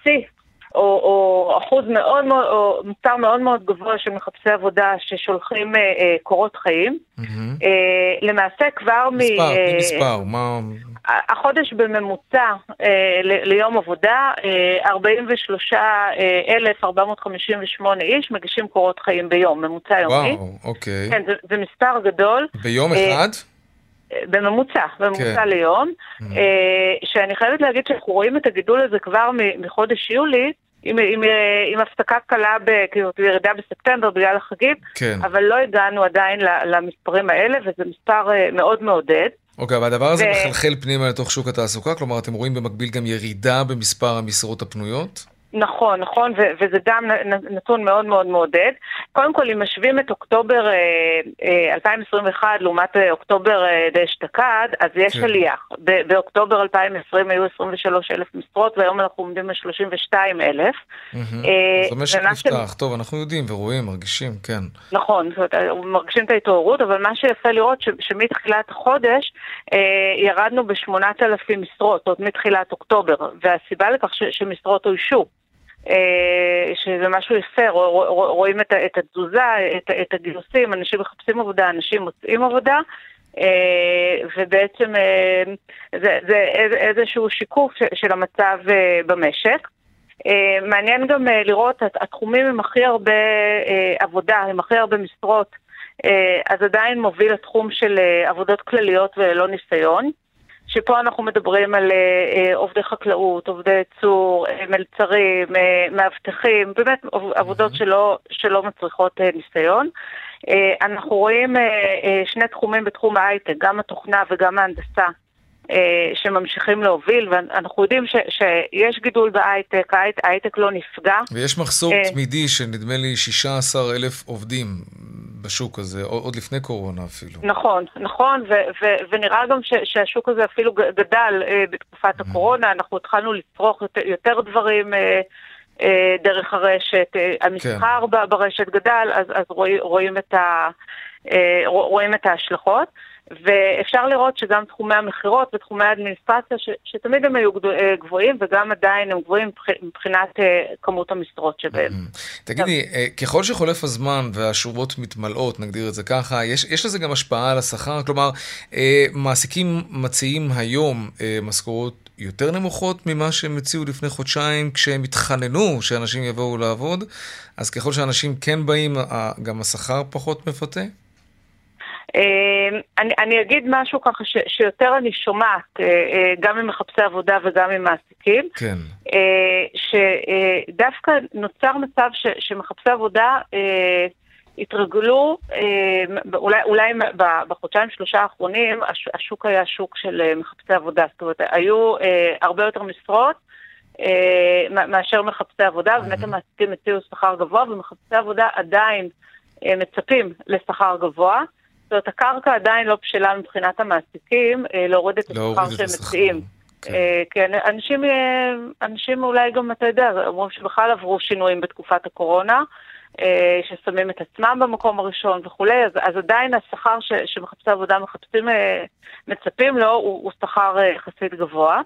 S8: שיא uh, או, או אחוז מאוד מאוד, או מספר מאוד מאוד גבוה של מחפשי עבודה ששולחים אה, אה, קורות חיים. Mm-hmm. אה, למעשה כבר
S1: מספר, מ... מספר, אה, מספר, מה...
S8: החודש בממוצע אה, ליום עבודה, אה, 43,458 איש מגישים קורות חיים ביום, ממוצע יומי.
S1: וואו, אוקיי.
S8: כן, זה, זה מספר גדול.
S1: ביום אה, אחד?
S8: בממוצע, בממוצע כן. ליום, mm-hmm. שאני חייבת להגיד שאנחנו רואים את הגידול הזה כבר מחודש יולי, עם, עם, עם הפסקה קלה, כאילו ירידה בספטמבר בגלל החגים,
S1: כן.
S8: אבל לא הגענו עדיין למספרים האלה, וזה מספר אה, מאוד מעודד.
S1: אוקיי, אבל הדבר הזה ו... מחלחל פנימה לתוך שוק התעסוקה? כלומר, אתם רואים במקביל גם ירידה במספר המשרות הפנויות?
S8: נכון, נכון, ו- וזה גם נתון מאוד מאוד מעודד. קודם כל, אם משווים את אוקטובר אה, אה, 2021 לעומת אה, אוקטובר אה, דאשתקד, אז יש כן. עלייה. ב- באוקטובר 2020 היו 23 אלף משרות, והיום אנחנו עומדים על 32 אלף.
S1: Mm-hmm. אז המשק נפתח, ש... טוב, אנחנו יודעים ורואים, מרגישים, כן.
S8: נכון, זאת אומרת, מרגישים את ההתעוררות, אבל מה שיפה לראות, ש- שמתחילת החודש אה, ירדנו ב-8,000 משרות, זאת אומרת, מתחילת אוקטובר, והסיבה לכך ש- שמשרות אוישו. אה, שזה משהו יפה, רואים את התזוזה, את הגיוסים, אנשים מחפשים עבודה, אנשים מוצאים עבודה, אה, ובעצם אה, זה, זה איזשהו שיקוף של המצב במשק. מעניין גם לראות, התחומים עם הכי הרבה עבודה, עם הכי הרבה משרות, אז עדיין מוביל התחום של עבודות כלליות וללא ניסיון. שפה אנחנו מדברים על עובדי חקלאות, עובדי ייצור, מלצרים, מאבטחים, באמת עבודות שלא, שלא מצריכות ניסיון. אנחנו רואים שני תחומים בתחום ההייטק, גם התוכנה וגם ההנדסה. אה, שממשיכים להוביל, ואנחנו יודעים ש, שיש גידול בהייטק, ההייטק לא נפגע.
S1: ויש מחסור אה, תמידי של נדמה לי 16 אלף עובדים בשוק הזה, עוד לפני קורונה אפילו.
S8: נכון, נכון, ו- ו- ונראה גם ש- שהשוק הזה אפילו גדל אה, בתקופת הקורונה, אנחנו התחלנו לצרוך יותר, יותר דברים אה, אה, דרך הרשת, אה, המסחר כן. ברשת גדל, אז, אז רואים, רואים, את ה, אה, רואים את ההשלכות. ואפשר לראות שגם תחומי המכירות ותחומי האדמיניסטרציה, ש, שתמיד הם היו אה, גבוהים וגם עדיין הם גבוהים מבחינת uh, כמות המשרות שבהם.
S1: Mm-hmm. תגידי, uh, ככל שחולף הזמן והשורות מתמלאות, נגדיר את זה ככה, יש, יש לזה גם השפעה על השכר? כלומר, מעסיקים מציעים היום משכורות יותר נמוכות ממה שהם הציעו לפני חודשיים כשהם התחננו שאנשים יבואו לעבוד, אז ככל שאנשים כן באים, גם השכר פחות מפתה?
S8: אמ, אני, אני אגיד משהו ככה ש, שיותר אני שומעת, אה, אה, גם ממחפשי עבודה וגם ממעסיקים,
S1: כן.
S8: אה, שדווקא נוצר מצב ש, שמחפשי עבודה התרגלו, אולי, אולי בחודשיים שלושה האחרונים השוק היה שוק של מחפשי עבודה, זאת אומרת היו הרבה יותר משרות מאשר מחפשי עבודה, באמת המעסיקים הציעו שכר גבוה ומחפשי עבודה עדיין מצפים לשכר גבוה. זאת אומרת, הקרקע עדיין לא בשלה מבחינת המעסיקים אה, להוריד את השכר שהם מציעים. כן. אה, כן, אנשים, אה, אנשים אולי גם, אתה יודע, אומרים שבכלל עברו שינויים בתקופת הקורונה, ששמים את עצמם במקום הראשון וכולי, אז, אז עדיין השכר ש, שמחפשי עבודה מחפשים, מצפים לו, הוא, הוא שכר יחסית גבוה.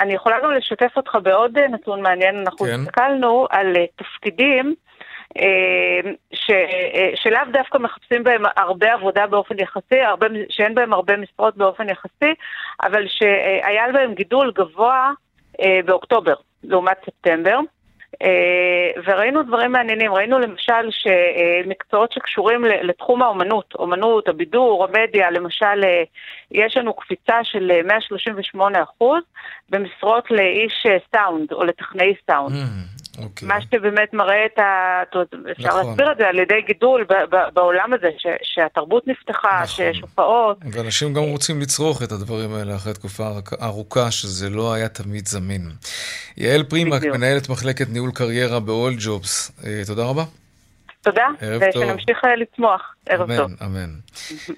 S8: אני יכולה גם לשתף אותך בעוד נתון מעניין, אנחנו כן. הסתכלנו על תפקידים ש, אה, שלאו דווקא מחפשים בהם הרבה עבודה באופן יחסי, הרבה, שאין בהם הרבה משרות באופן יחסי, אבל שהיה בהם גידול גבוה אה, באוקטובר לעומת ספטמבר. וראינו דברים מעניינים, ראינו למשל שמקצועות שקשורים לתחום האומנות, אומנות, הבידור, המדיה, למשל יש לנו קפיצה של 138 במשרות לאיש סאונד או לטכנאי סאונד. Mm.
S1: אוקיי.
S8: מה שבאמת מראה את ה... אפשר נכון. להסביר את זה על ידי גידול ב- ב- בעולם הזה, ש- שהתרבות נפתחה, נכון. שיש הופעות.
S1: ואנשים גם רוצים לצרוך את הדברים האלה אחרי תקופה ארוכה, שזה לא היה תמיד זמין. יעל פרימק, מנהלת מחלקת ניהול קריירה ב-all jobs, אה, תודה רבה.
S8: תודה, ושנמשיך אה, לצמוח. ערב טוב.
S1: אמן, אמן.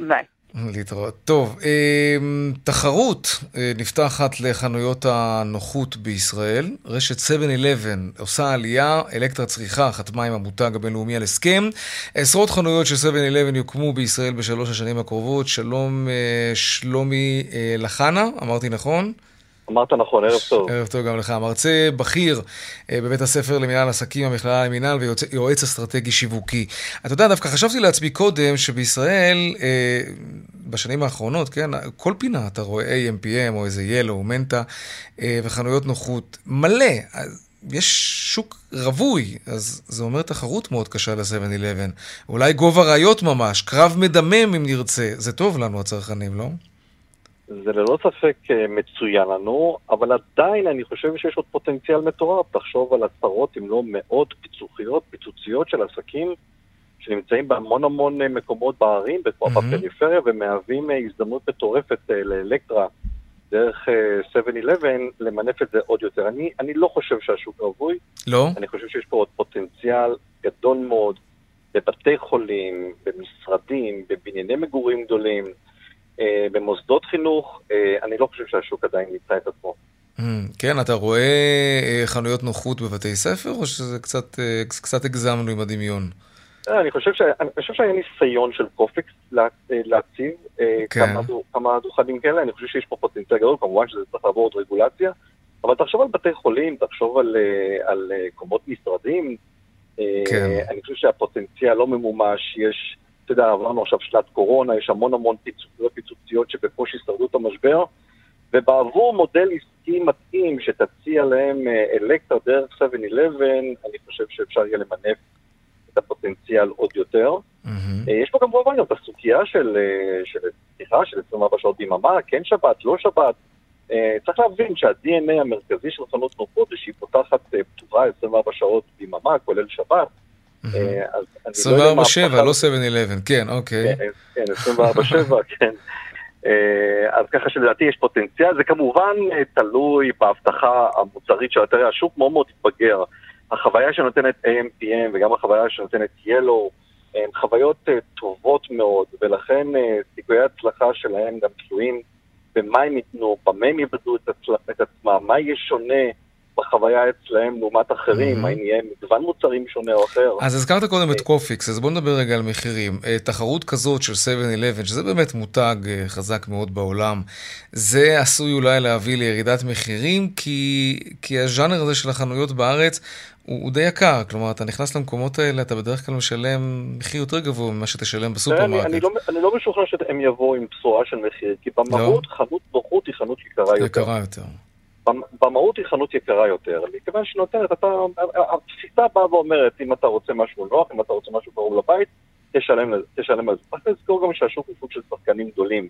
S8: ביי.
S1: להתראות. טוב, אמ, תחרות אה, נפתחת לחנויות הנוחות בישראל. רשת 7-11 עושה עלייה, אלקטרה צריכה חתמה עם המותג הבינלאומי על הסכם. עשרות חנויות של 7-11 יוקמו בישראל בשלוש השנים הקרובות. שלום אה, שלומי אה, לחנה, אמרתי נכון?
S9: אמרת נכון, ערב טוב.
S1: ערב טוב גם לך. מרצה בכיר אה, בבית הספר למנהל עסקים, המכללה למנהל ויועץ אסטרטגי שיווקי. אתה יודע, דווקא חשבתי לעצמי קודם שבישראל, אה, בשנים האחרונות, כן, כל פינה אתה רואה AMPM או איזה ילו או מנטה וחנויות נוחות מלא. יש שוק רווי, אז זה אומר תחרות מאוד קשה ל-7-11. אולי גובה ראיות ממש, קרב מדמם אם נרצה. זה טוב לנו הצרכנים, לא?
S9: זה ללא ספק אה, מצוין לנו, אבל עדיין אני חושב שיש עוד פוטנציאל מטורף. תחשוב על עשרות אם לא מאות פיצוחיות, פיצוציות של עסקים שנמצאים בהמון המון אה, מקומות בערים, mm-hmm. בפריפריה, ומהווים אה, הזדמנות מטורפת לאלקטרה דרך 7-11 למנף את זה עוד יותר. אני, אני לא חושב שהשוק רווי.
S1: לא?
S9: אני חושב שיש פה עוד פוטנציאל גדול מאוד בבתי חולים, במשרדים, בבנייני מגורים גדולים. אה, במוסדות חינוך, אה, אני לא חושב שהשוק עדיין נמצא את עצמו.
S1: Mm, כן, אתה רואה אה, חנויות נוחות בבתי ספר, או שזה קצת, קצת הגזמנו עם הדמיון?
S9: אני חושב, ש... אני חושב שהיה ניסיון של קופיקס להציב כן. כמה, כמה דוכנים כאלה, אני חושב שיש פה פוטנציאל גדול, כמובן שזה צריך לעבור עוד רגולציה, אבל תחשוב על בתי חולים, תחשוב על, על קומות משרדים, כן. אני חושב שהפוטנציאל לא ממומש, יש... אתה יודע, עברנו עכשיו שנת קורונה, יש המון המון פיצוציות פיצוציות שבקושי שרדו את המשבר, ובעבור מודל עסקי מתאים שתציע להם אה, אלקטרה דרך 7-11, אני חושב שאפשר יהיה למנף את הפוטנציאל עוד יותר. Mm-hmm. יש פה כמובן גם את הסוגיה של, של פתיחה של 24 שעות ביממה, כן שבת, לא שבת. צריך להבין שה-DNA המרכזי של חנות נוחות זה שהיא פותחת פתוחה 24 שעות ביממה, כולל שבת.
S1: 24-7, לא, לא 7-11, כן, אוקיי.
S9: כן, 24-7, (laughs) כן. אה, אז ככה שלדעתי יש פוטנציאל, זה כמובן אה, תלוי בהבטחה המוצרית של אתרי השוק, מאוד מאוד התבגר. החוויה שנותנת AMPM וגם החוויה שנותנת Yellow הן חוויות אה, טובות מאוד, ולכן סיכויי ההצלחה שלהם גם תלויים במה הם ייתנו, במה הם יבדלו את עצמם, מה יהיה שונה. בחוויה אצלהם לעומת אחרים, האם יהיה מגוון מוצרים שונה או אחר.
S1: אז הזכרת קודם את קופיקס, אז בוא נדבר רגע על מחירים. אה, תחרות כזאת של 7-11, שזה באמת מותג אה, חזק מאוד בעולם, זה עשוי אולי להביא לירידת מחירים, כי, כי הז'אנר הזה של החנויות בארץ הוא, הוא די יקר, כלומר, אתה נכנס למקומות האלה, אתה בדרך כלל משלם מחיר יותר גבוה ממה שתשלם בסופרמרקט.
S9: אני, אני, לא, אני לא משוכנע שהם יבואו עם בשורה של מחיר, כי במהות לא. חנות נוחות היא חנות יקרה יותר. יקרה יותר. במהות היא חנות יקרה יותר, מכיוון שנותנת, אתה, התפיסה באה ואומרת, אם אתה רוצה משהו נוח, אם אתה רוצה משהו קרוב לבית, תשלם, תשלם על זה. צריך לזכור גם שהשוק הוא סוג של שחקנים גדולים.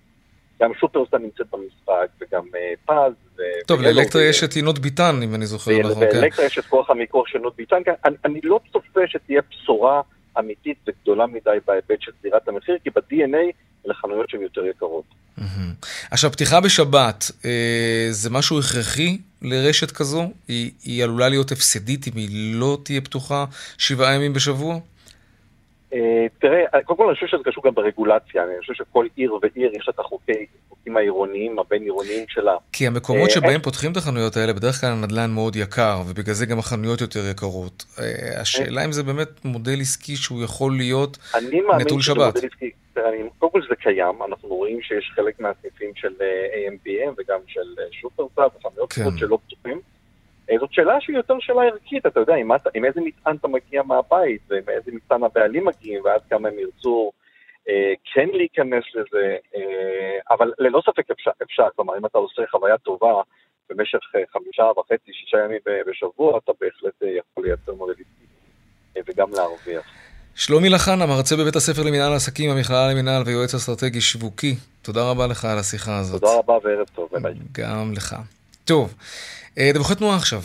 S9: גם שופרסטאר נמצאת במשחק, וגם uh, פז.
S1: טוב, לאלקטרה יש את עינות ביטן, אם אני זוכר
S9: נכון. לאלקטרה יש את כוח המיקוח של עינות ביטן. כן, אני, אני לא צופה שתהיה בשורה אמיתית וגדולה מדי בהיבט של סגירת המחיר, כי ב-DNA אלה חנויות שהן יותר יקרות.
S1: עכשיו, פתיחה בשבת, אה, זה משהו הכרחי לרשת כזו? היא, היא עלולה להיות הפסדית אם היא לא תהיה פתוחה שבעה ימים בשבוע?
S9: אה, תראה, קודם כל אני חושב שזה קשור גם ברגולציה, אני חושב שכל עיר ועיר יש את החוקי, החוקים העירוניים, הבין-עירוניים שלה.
S1: כי המקומות אה, שבהם פותחים את החנויות האלה, בדרך כלל הנדל"ן מאוד יקר, ובגלל זה גם החנויות יותר יקרות. השאלה אם זה באמת מודל עסקי שהוא יכול להיות נטול שבת.
S9: קודם כל זה קיים, אנחנו רואים שיש חלק מהסניפים של אה, AMPM וגם של אה, שופרסל וחנויות כן. שלא פתוחים. אה, זאת שאלה שהיא יותר שאלה ערכית, אתה יודע, עם, עם איזה מטען אתה מגיע מהבית, ועם איזה מטען הבעלים מגיעים, ועד כמה הם ירצו אה, כן להיכנס לזה, אה, אבל ללא ספק אפשר, אפשר, כלומר, אם אתה עושה חוויה טובה במשך חמישה וחצי, שישה ימים בשבוע, אתה בהחלט יכול לייצר מודליסטים וגם להרוויח.
S1: שלומי לחנה, מרצה בבית הספר למנהל העסקים, המכללה למנהל ויועץ אסטרטגי שיווקי. תודה רבה לך על השיחה הזאת.
S9: תודה רבה וערב טוב, ביי.
S1: גם לך. טוב, אה, דיווחי תנועה עכשיו.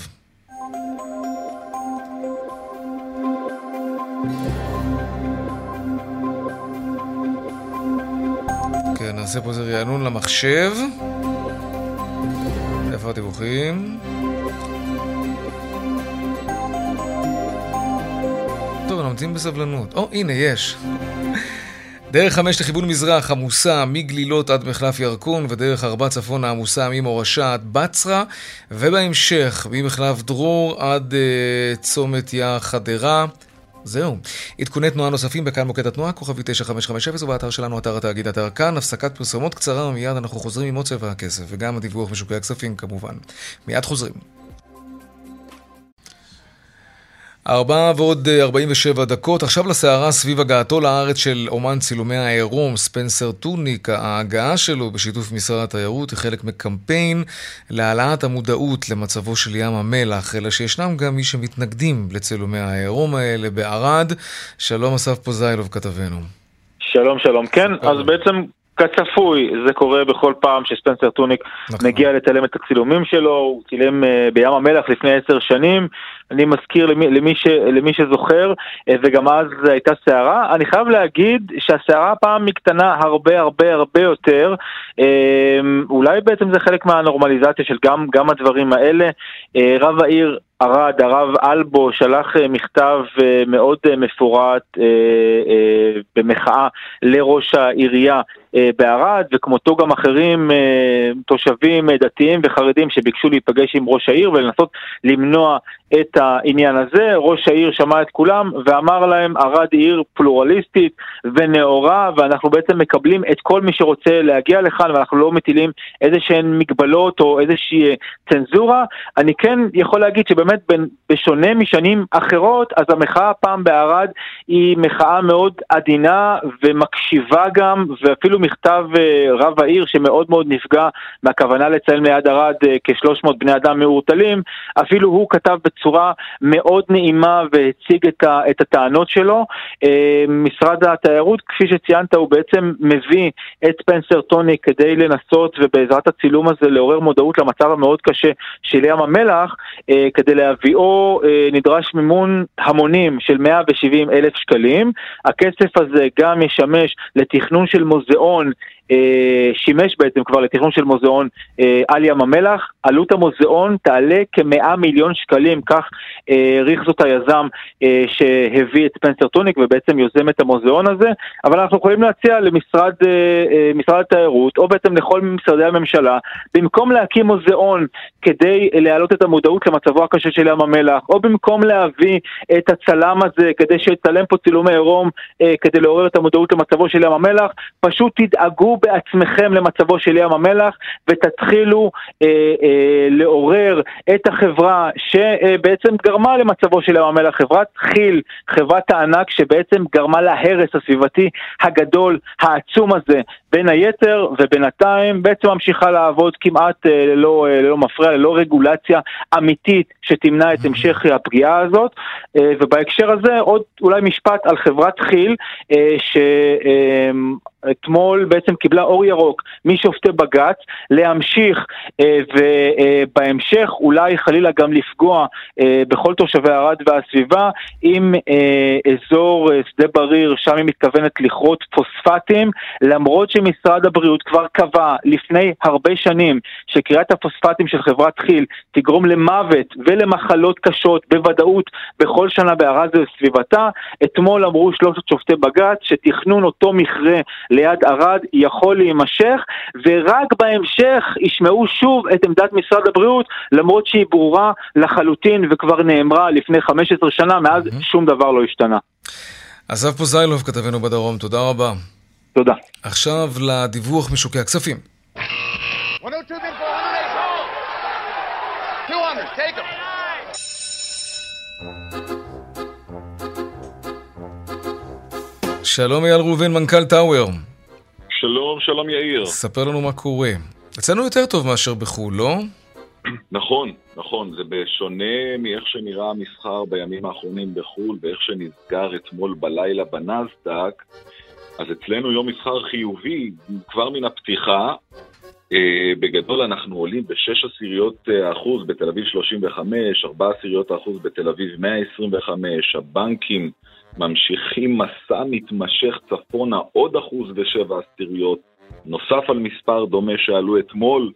S1: כן, נעשה פה איזה רענון למחשב. איפה הדיווחים? טוב, נמתין בסבלנות. או, הנה, יש. דרך חמש לכיוון מזרח עמוסה מגלילות עד מחלף ירקון, ודרך ארבע צפונה עמוסה ממורשה עד בצרה, ובהמשך ממחלף דרור עד uh, צומת יא חדרה. זהו. עדכוני תנועה נוספים בכאן מוקד התנועה, כוכבי 9550 ובאתר שלנו, אתר התאגיד, אתר כאן. הפסקת פרסומות קצרה ומיד אנחנו חוזרים עם עוד צבע הכסף, וגם הדיווח משוקי הכספים כמובן. מיד חוזרים. ארבע ועוד 47 אה, דקות. עכשיו לסערה סביב הגעתו לארץ של אומן צילומי העירום, ספנסר טוניק. ההגעה שלו בשיתוף משרד התיירות היא חלק מקמפיין להעלאת המודעות למצבו של ים המלח, אלא שישנם גם מי שמתנגדים לצילומי העירום האלה בערד. שלום אסף פוזיילוב כתבנו.
S10: שלום שלום. כן, אז בעצם כצפוי, זה קורה בכל פעם שספנסר טוניק נכון. מגיע לצלם את הצילומים שלו, הוא צילם uh, בים המלח לפני עשר שנים, אני מזכיר למי, למי, ש, למי שזוכר, uh, וגם אז הייתה סערה. אני חייב להגיד שהסערה הפעם היא קטנה הרבה הרבה הרבה יותר, uh, אולי בעצם זה חלק מהנורמליזציה של גם, גם הדברים האלה. Uh, רב העיר ערד, הרב אלבו, שלח מכתב מאוד מפורט במחאה לראש העירייה בערד, וכמותו גם אחרים תושבים דתיים וחרדים שביקשו להיפגש עם ראש העיר ולנסות למנוע את העניין הזה. ראש העיר שמע את כולם ואמר להם, ערד היא עיר פלורליסטית ונאורה, ואנחנו בעצם מקבלים את כל מי שרוצה להגיע לכאן, ואנחנו לא מטילים איזה שהן מגבלות או איזושהי צנזורה. אני כן יכול להגיד שבאמת בשונה משנים אחרות, אז המחאה הפעם בערד היא מחאה מאוד עדינה ומקשיבה גם, ואפילו מכתב רב העיר שמאוד מאוד נפגע מהכוונה לציין ליד ערד כ-300 בני אדם מעורטלים, אפילו הוא כתב בצורה מאוד נעימה והציג את, ה, את הטענות שלו. משרד התיירות, כפי שציינת, הוא בעצם מביא את פנסר טוני כדי לנסות ובעזרת הצילום הזה לעורר מודעות למצב המאוד קשה של ים המלח, כדי להביאו נדרש מימון המונים של 170 אלף שקלים. הכסף הזה גם ישמש לתכנון של מוזיאון אה, שימש בעצם כבר לתכנון של מוזיאון אה, על ים המלח. עלות המוזיאון תעלה כמאה מיליון שקלים, כך אה, העריך זאת היזם שהביא את ספנסר טוניק ובעצם יוזם את המוזיאון הזה, אבל אנחנו יכולים להציע למשרד משרד התיירות, או בעצם לכל משרדי הממשלה, במקום להקים מוזיאון כדי להעלות את המודעות למצבו הקשה של ים המלח, או במקום להביא את הצלם הזה כדי שיצלם פה צילומי עירום כדי לעורר את המודעות למצבו של ים המלח, פשוט תדאגו בעצמכם למצבו של ים המלח ותתחילו אה, אה, לעורר את החברה שבעצם גרמה למצבו של ים המלח, חברת כי"ל, חברת הענק שבעצם גרמה להרס הסביבתי הגדול, העצום הזה, בין היתר ובינתיים בעצם ממשיכה לעבוד כמעט אה, ללא, אה, ללא מפריע, ללא רגולציה אמיתית שתמנע את המשך הפגיעה הזאת. אה, ובהקשר הזה עוד אולי משפט על חברת כי"ל, אה, ש... אתמול בעצם קיבלה אור ירוק משופטי בג"ץ להמשיך ובהמשך אולי חלילה גם לפגוע בכל תושבי ערד והסביבה עם אזור שדה בריר, שם היא מתכוונת לכרות פוספטים, למרות שמשרד הבריאות כבר קבע לפני הרבה שנים שקריאת הפוספטים של חברת כי"ל תגרום למוות ולמחלות קשות בוודאות בכל שנה בערד וסביבתה. אתמול אמרו שלושת שופטי בג"ץ שתכנון אותו מכרה ליד ערד יכול להימשך, ורק בהמשך ישמעו שוב את עמדת משרד הבריאות, למרות שהיא ברורה לחלוטין וכבר נאמרה לפני 15 שנה, מאז mm-hmm. שום דבר לא השתנה.
S1: אסף פוזיילוב, כתבנו בדרום, תודה רבה.
S10: תודה.
S1: עכשיו לדיווח משוקי הכספים. 200, take them. שלום אייל ראובן, מנכ"ל טאוור.
S11: שלום, שלום יאיר.
S1: ספר לנו מה קורה. אצלנו יותר טוב מאשר בחו"ל, לא? (clears throat)
S11: נכון, נכון. זה בשונה מאיך שנראה המסחר בימים האחרונים בחו"ל ואיך שנסגר אתמול בלילה בנסדק, אז אצלנו יום מסחר חיובי כבר מן הפתיחה. Uh, בגדול אנחנו עולים ב-6 עשיריות אה, אחוז בתל אביב 35, 4 עשיריות אחוז בתל אביב 125, הבנקים ממשיכים מסע מתמשך צפונה עוד אחוז ושבע עשיריות, נוסף על מספר דומה שעלו אתמול.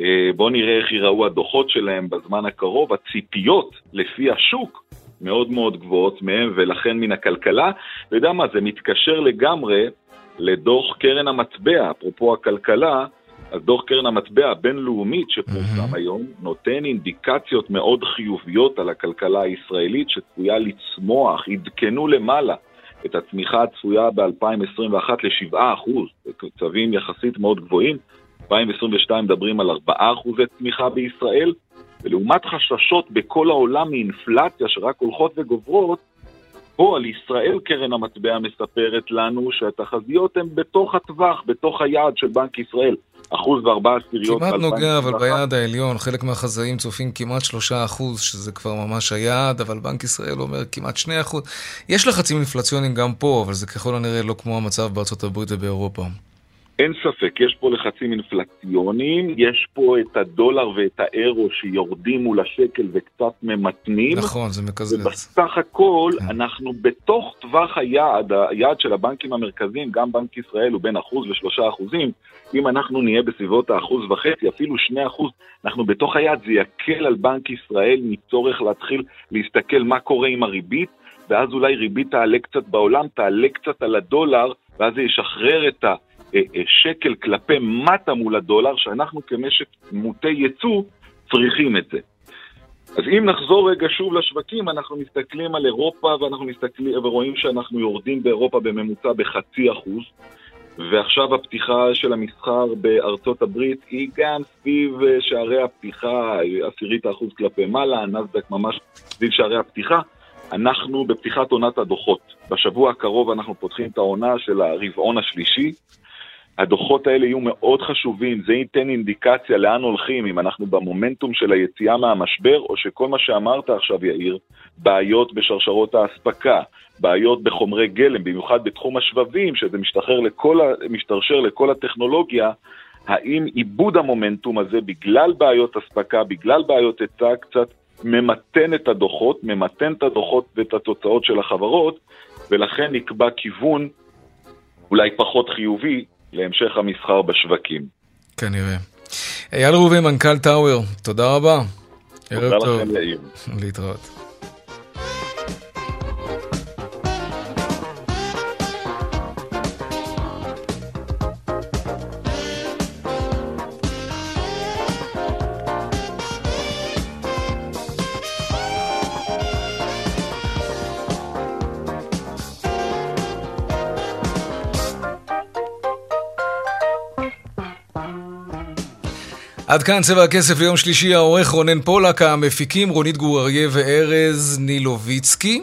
S11: אה, בואו נראה איך ייראו הדוחות שלהם בזמן הקרוב. הציפיות לפי השוק מאוד מאוד גבוהות מהם, ולכן מן הכלכלה, אתה יודע מה, זה מתקשר לגמרי לדוח קרן המטבע, אפרופו הכלכלה, אז דוח קרן המטבע הבינלאומית שפורסם mm-hmm. היום נותן אינדיקציות מאוד חיוביות על הכלכלה הישראלית שצפויה לצמוח, עדכנו למעלה את הצמיחה הצפויה ב-2021 ל-7%, קצבים יחסית מאוד גבוהים, 2022 מדברים על 4% צמיחה בישראל, ולעומת חששות בכל העולם מאינפלציה שרק הולכות וגוברות, פה על ישראל קרן המטבע מספרת לנו שהתחזיות הן בתוך הטווח, בתוך היעד של בנק ישראל. אחוז וארבע עשיריות.
S1: כמעט נוגע, אבל ביעד העליון, חלק מהחזאים צופים כמעט שלושה אחוז, שזה כבר ממש היעד, אבל בנק ישראל אומר כמעט שני אחוז. יש לחצים אינפלציוניים גם פה, אבל זה ככל הנראה לא כמו המצב בארצות הברית ובאירופה.
S11: אין ספק, יש פה לחצים אינפלציוניים, יש פה את הדולר ואת האירו שיורדים מול השקל וקצת ממתנים.
S1: נכון, זה מקזז.
S11: ובסך הכל, כן. אנחנו בתוך טווח היעד, היעד של הבנקים המרכזיים, גם בנק ישראל הוא בין אחוז לשלושה אחוזים. אם אנחנו נהיה בסביבות האחוז וחצי, אפילו שני אחוז, אנחנו בתוך היעד, זה יקל על בנק ישראל מצורך להתחיל להסתכל מה קורה עם הריבית, ואז אולי ריבית תעלה קצת בעולם, תעלה קצת על הדולר, ואז זה ישחרר את ה... אה, אה, שקל כלפי מטה מול הדולר, שאנחנו כמשק מוטי ייצוא צריכים את זה. אז אם נחזור רגע שוב לשווקים, אנחנו מסתכלים על אירופה ואנחנו מסתכלים ורואים שאנחנו יורדים באירופה בממוצע בחצי אחוז, ועכשיו הפתיחה של המסחר בארצות הברית היא גם סביב אה, שערי הפתיחה, עשירית האחוז כלפי מעלה, הנסדק ממש סביב שערי הפתיחה. אנחנו בפתיחת עונת הדוחות. בשבוע הקרוב אנחנו פותחים את העונה של הרבעון השלישי. הדוחות האלה יהיו מאוד חשובים, זה ייתן אינדיקציה לאן הולכים, אם אנחנו במומנטום של היציאה מהמשבר, או שכל מה שאמרת עכשיו, יאיר, בעיות בשרשרות האספקה, בעיות בחומרי גלם, במיוחד בתחום השבבים, שזה משתחרר לכל, משתרשר לכל הטכנולוגיה, האם עיבוד המומנטום הזה, בגלל בעיות אספקה, בגלל בעיות היצע, קצת ממתן את הדוחות, ממתן את הדוחות ואת התוצאות של החברות, ולכן נקבע כיוון אולי פחות חיובי להמשך המסחר בשווקים.
S1: כנראה. אייל ראובן, מנכ"ל טאוור, תודה רבה.
S11: תודה לכם, יאיר.
S1: להתראות. עד כאן צבע הכסף ליום שלישי, העורך רונן פולק, המפיקים רונית גור אריה וארז נילוביצקי.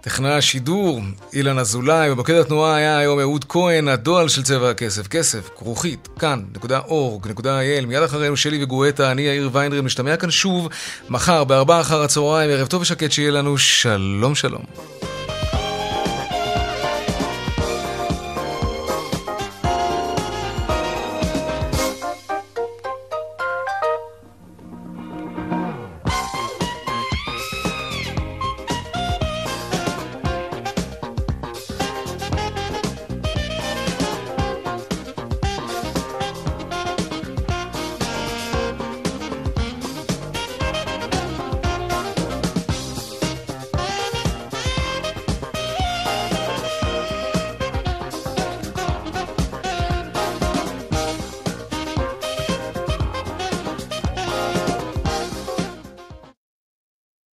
S1: טכנאי השידור, אילן אזולאי, במוקד התנועה היה היום אהוד כהן, הדואל של צבע הכסף, כסף, כרוכית, כאן.org.il, מיד אחרינו שלי וגואטה, אני יאיר ויינרם, נשתמע כאן שוב מחר בארבעה אחר הצהריים, ערב טוב ושקט שיהיה לנו, שלום שלום.